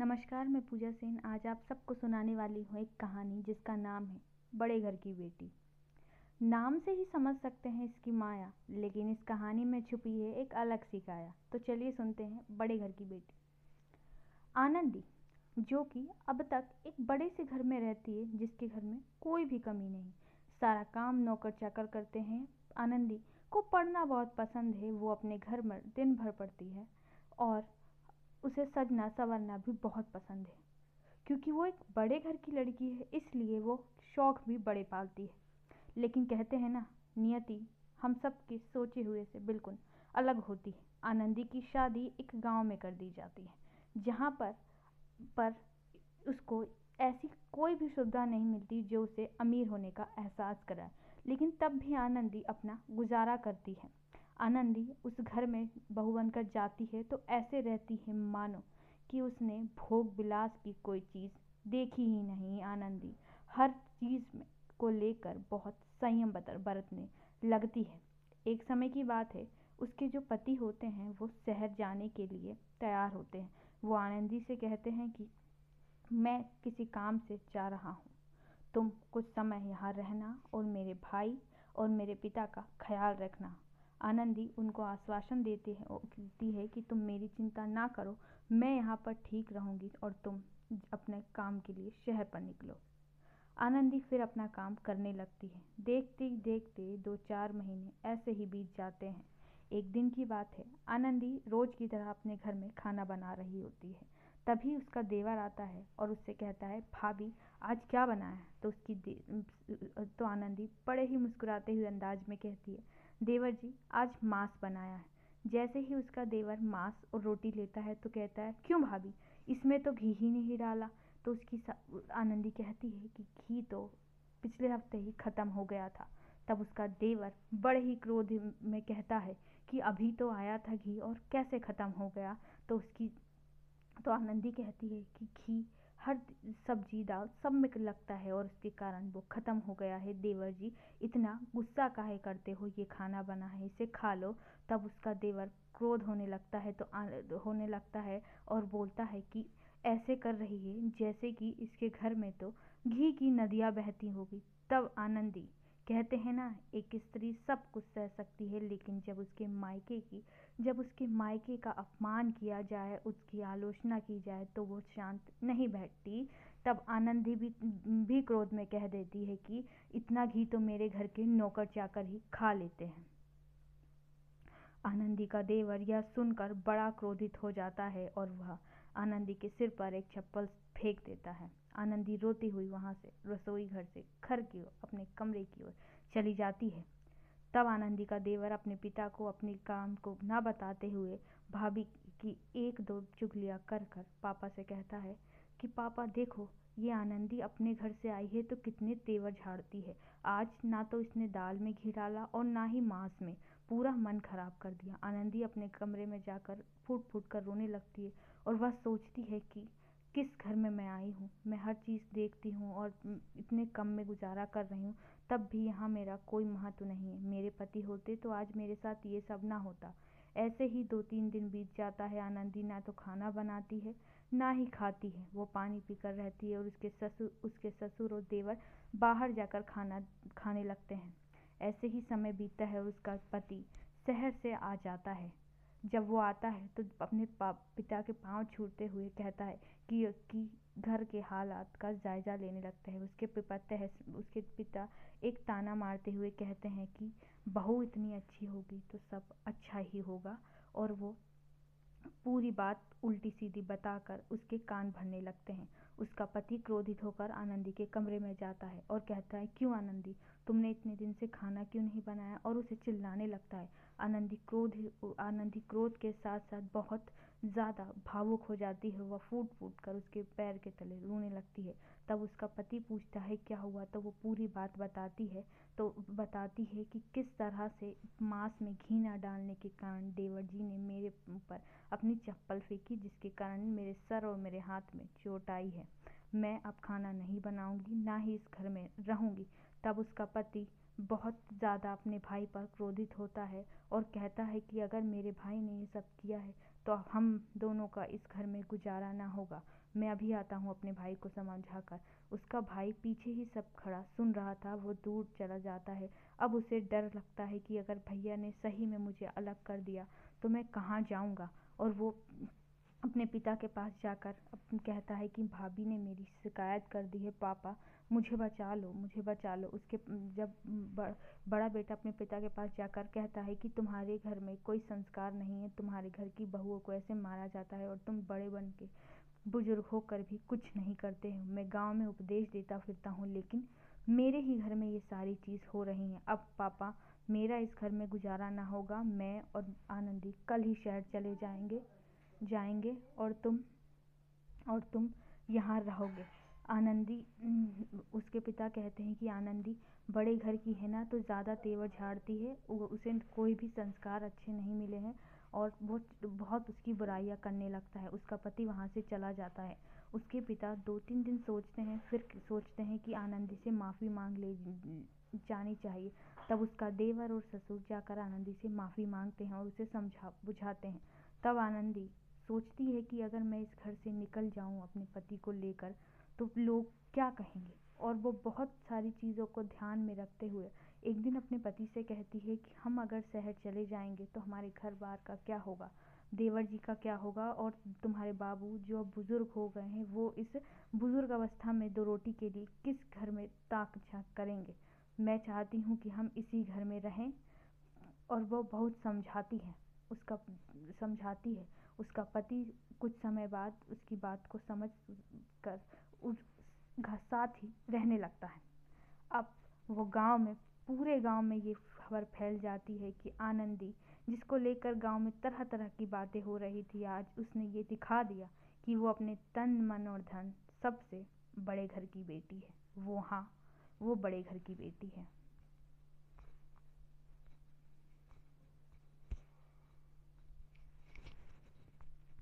नमस्कार, मैं पूजा सेन। आज आप सबको सुनाने वाली हूँ एक कहानी जिसका नाम है बड़े घर की बेटी। नाम से ही समझ सकते हैं इसकी माया, लेकिन इस कहानी में छुपी है एक अलग सी काया। तो चलिए सुनते हैं बड़े घर की बेटी। आनंदी, जो कि अब तक एक बड़े से घर में रहती है, जिसके घर में कोई भी कमी नहीं। सारा काम नौकर चाकर करते हैं। आनंदी को पढ़ना बहुत पसंद है। वो अपने घर में दिन भर पढ़ती है और उसे सजना संवरना भी बहुत पसंद है। क्योंकि वो एक बड़े घर की लड़की है, इसलिए वो शौक भी बड़े पालती है। लेकिन कहते हैं ना, नियति हम सब के सोचे हुए से बिल्कुल अलग होती है। आनंदी की शादी एक गाँव में कर दी जाती है, जहाँ पर पर उसको ऐसी कोई भी सुविधा नहीं मिलती जो उसे अमीर होने का एहसास कराए। लेकिन तब भी आनंदी अपना गुजारा करती है। आनंदी उस घर में बहू बनकर जाती है तो ऐसे रहती है मानो कि उसने भोग विलास की कोई चीज़ देखी ही नहीं आनंदी। हर चीज़ में को लेकर बहुत संयम बरतने लगती है। एक समय की बात है, उसके जो पति होते हैं, वो शहर जाने के लिए तैयार होते हैं। वो आनंदी से कहते हैं कि, मैं किसी काम से जा रहा हूँ। तुम कुछ समय यहाँ रहना और मेरे भाई और मेरे पिता का ख्याल रखना। आनंदी उनको आश्वासन देती है कहती है कि तुम मेरी चिंता ना करो, मैं यहाँ पर ठीक रहूँगी और तुम अपने काम के लिए शहर पर निकलो। आनंदी फिर अपना काम करने लगती है। देखते देखते दो चार महीने ऐसे ही बीत जाते हैं। एक दिन की बात है, आनंदी रोज की तरह अपने घर में खाना बना रही होती है। तभी उसका देवर आता है और उससे कहता है, भाभी, आज क्या बनाया? है तो उसकी तो आनंदी बड़े ही मुस्कुराते हुए अंदाज में कहती है देवर जी, आज मांस बनाया है। जैसे ही उसका देवर मांस और रोटी लेता है तो कहता है, क्यों भाभी? इसमें तो घी ही नहीं डाला। तो उसकी आनंदी कहती है कि घी तो पिछले हफ़्ते ही ख़त्म हो गया था। तब उसका देवर बड़े ही क्रोध में कहता है कि अभी तो आया था घी और कैसे ख़त्म हो गया? तो उसकी तो आनंदी कहती है कि घी हर सब्ज़ी दाल सब में लगता है और उसके कारण वो ख़त्म हो गया है। देवर जी, इतना गुस्सा काहे करते हो? ये खाना बना है, इसे खा लो। तब उसका देवर क्रोध होने लगता है तो होने लगता है और बोलता है कि ऐसे कर रही है, जैसे कि इसके घर में तो घी की नदियाँ बहती होगी। तब आनंदी कहते हैं ना, एक स्त्री सब कुछ सह सकती है, लेकिन जब उसके मायके की जब उसके मायके का अपमान किया जाए, उसकी आलोचना की जाए तो वो शांत नहीं बैठती। तब आनंदी भी भी क्रोध में कह देती है कि, इतना घी तो मेरे घर के नौकर चाकर ही खा लेते हैं। आनंदी का देवर यह सुनकर बड़ा क्रोधित हो जाता है और वह आनंदी के सिर पर एक चप्पल फेंक देता है। आनंदी रोती हुई वहाँ से, रसोई घर से, घर की ओर, अपने कमरे की ओर चली जाती है। तब आनंदी का देवर अपने पिता को अपने काम को ना बताते हुए भाभी की एक दो चुगलियाँ कर कर पापा से कहता है कि, पापा, देखो, ये आनंदी अपने घर से आई है तो कितने तेवर झाड़ती है। आज ना तो इसने दाल में घी डाला और ना ही मांस में। पूरा मन खराब कर दिया। आनंदी अपने कमरे में जाकर फूट फूट कर रोने लगती है और वह सोचती है कि, किस घर में मैं आई हूँ? मैं हर चीज़ देखती हूँ और इतने कम में गुजारा कर रही हूँ। तब भी यहाँ मेरा कोई महत्व नहीं है। मेरे पति होते तो आज मेरे साथ ये सब ना होता। ऐसे ही दो तीन दिन बीत जाता है, आनंदी ना तो खाना बनाती है, ना ही खाती है। वो पानी पीकर रहती है और उसके ससुर उसके ससुर और देवर बाहर जाकर खाना, खाने लगते हैं। ऐसे ही समय बीतता है उसका पति शहर से आ जाता है। जब वो आता है तो अपने पिता के पाँव छूते हुए कहता है कि कि घर के हालात का जायज़ा लेने लगता है। उसके पिता उसके पिता एक ताना मारते हुए कहते हैं कि, बहू इतनी अच्छी होगी तो सब अच्छा ही होगा। और वो पूरी बात उल्टी सीधी बताकर उसके कान भरने लगते हैं। उसका पति क्रोधित होकर आनंदी के कमरे में जाता है और कहता है, क्यों आनंदी? तुमने इतने दिन से खाना क्यों नहीं बनाया? और उसे चिल्लाने लगता है। आनंदी क्रोध आनंदी क्रोध के साथ साथ बहुत ज़्यादा भावुक हो जाती है, वह फूट फूट कर उसके पैर के तले रोने लगती है। तब उसका पति पूछता है, क्या हुआ? तो वो पूरी बात बताती है तो बताती है कि किस तरह से मांस में घी ना डालने के कारण देवर जी ने मेरे ऊपर अपनी चप्पल फेंकी, जिसके कारण मेरे सर और मेरे हाथ में चोट आई है। मैं अब खाना नहीं बनाऊँगी, ना ही इस घर में रहूँगी। तब उसका पति बहुत ज़्यादा अपने भाई पर क्रोधित होता है और कहता है कि अगर मेरे भाई ने ये सब किया है तो हम दोनों का इस घर में गुजारा ना होगा। मैं अभी आता हूँ अपने भाई को समझा कर उसका भाई पीछे ही सब खड़ा सुन रहा था, वो दूर चला जाता है। अब उसे डर लगता है कि अगर भैया ने सही में मुझे अलग कर दिया तो मैं कहाँ जाऊँगा? और वो अपने पिता के पास जाकर कहता है कि भाभी ने मेरी शिकायत कर दी है, पापा। मुझे बचा लो, मुझे बचा लो। उसके जब बड़ा बेटा अपने पिता के पास जाकर कहता है कि तुम्हारे घर में कोई संस्कार नहीं है, तुम्हारे घर की बहुओं को ऐसे मारा जाता है और तुम बड़े बन के बुज़ुर्ग होकर भी कुछ नहीं करते हो। मैं गाँव में उपदेश देता फिरता हूँ, लेकिन मेरे ही घर में ये सारी चीज़ हो रही है। अब पापा, मेरा इस घर में गुजारा ना होगा। मैं और आनंदी कल ही शहर चले जाएँगे जाएँगे और तुम और तुम यहाँ रहोगे। आनंदी उसके पिता कहते हैं कि आनंदी बड़े घर की है ना तो ज़्यादा तेवर झाड़ती है उसे कोई भी संस्कार अच्छे नहीं मिले हैं और वो बहुत उसकी बुराइयाँ करने लगता है, उसका पति वहाँ से चला जाता है। उसके पिता दो तीन दिन सोचते हैं, फिर सोचते हैं कि आनंदी से माफ़ी मांग ले, जानी चाहिए। तब उसका देवर और ससुर जाकर आनंदी से माफ़ी मांगते हैं और उसे समझा, बुझाते हैं। तब आनंदी सोचती है कि अगर मैं इस घर से निकल जाऊँ अपने पति को लेकर तो लोग क्या कहेंगे? और वो बहुत सारी चीज़ों को ध्यान में रखते हुए एक दिन अपने पति से कहती है कि हम अगर शहर चले जाएँगे तो हमारे घर बार का क्या होगा? देवर जी का क्या होगा? और तुम्हारे बाबू जो अब बुज़ुर्ग हो गए हैं, वो इस बुज़ुर्ग अवस्था में दो रोटी के लिए किस घर में ताक झाँक करेंगे? मैं चाहती हूँ कि हम इसी घर में रहें। और वो बहुत समझाती है। उसका, समझाती है। उसका पति कुछ समय बाद उसकी बात को समझ कर साथ ही रहने लगता है। अब वो गाँव में, पूरे गाँव में ये खबर फैल जाती है कि आनंदी, जिसको लेकर गाँव में तरह तरह की बातें हो रही थी, आज उसने ये दिखा दिया कि वो अपने तन, मन और धन सबसे बड़े घर की बेटी है। वो हाँ वो बड़े घर की बेटी है।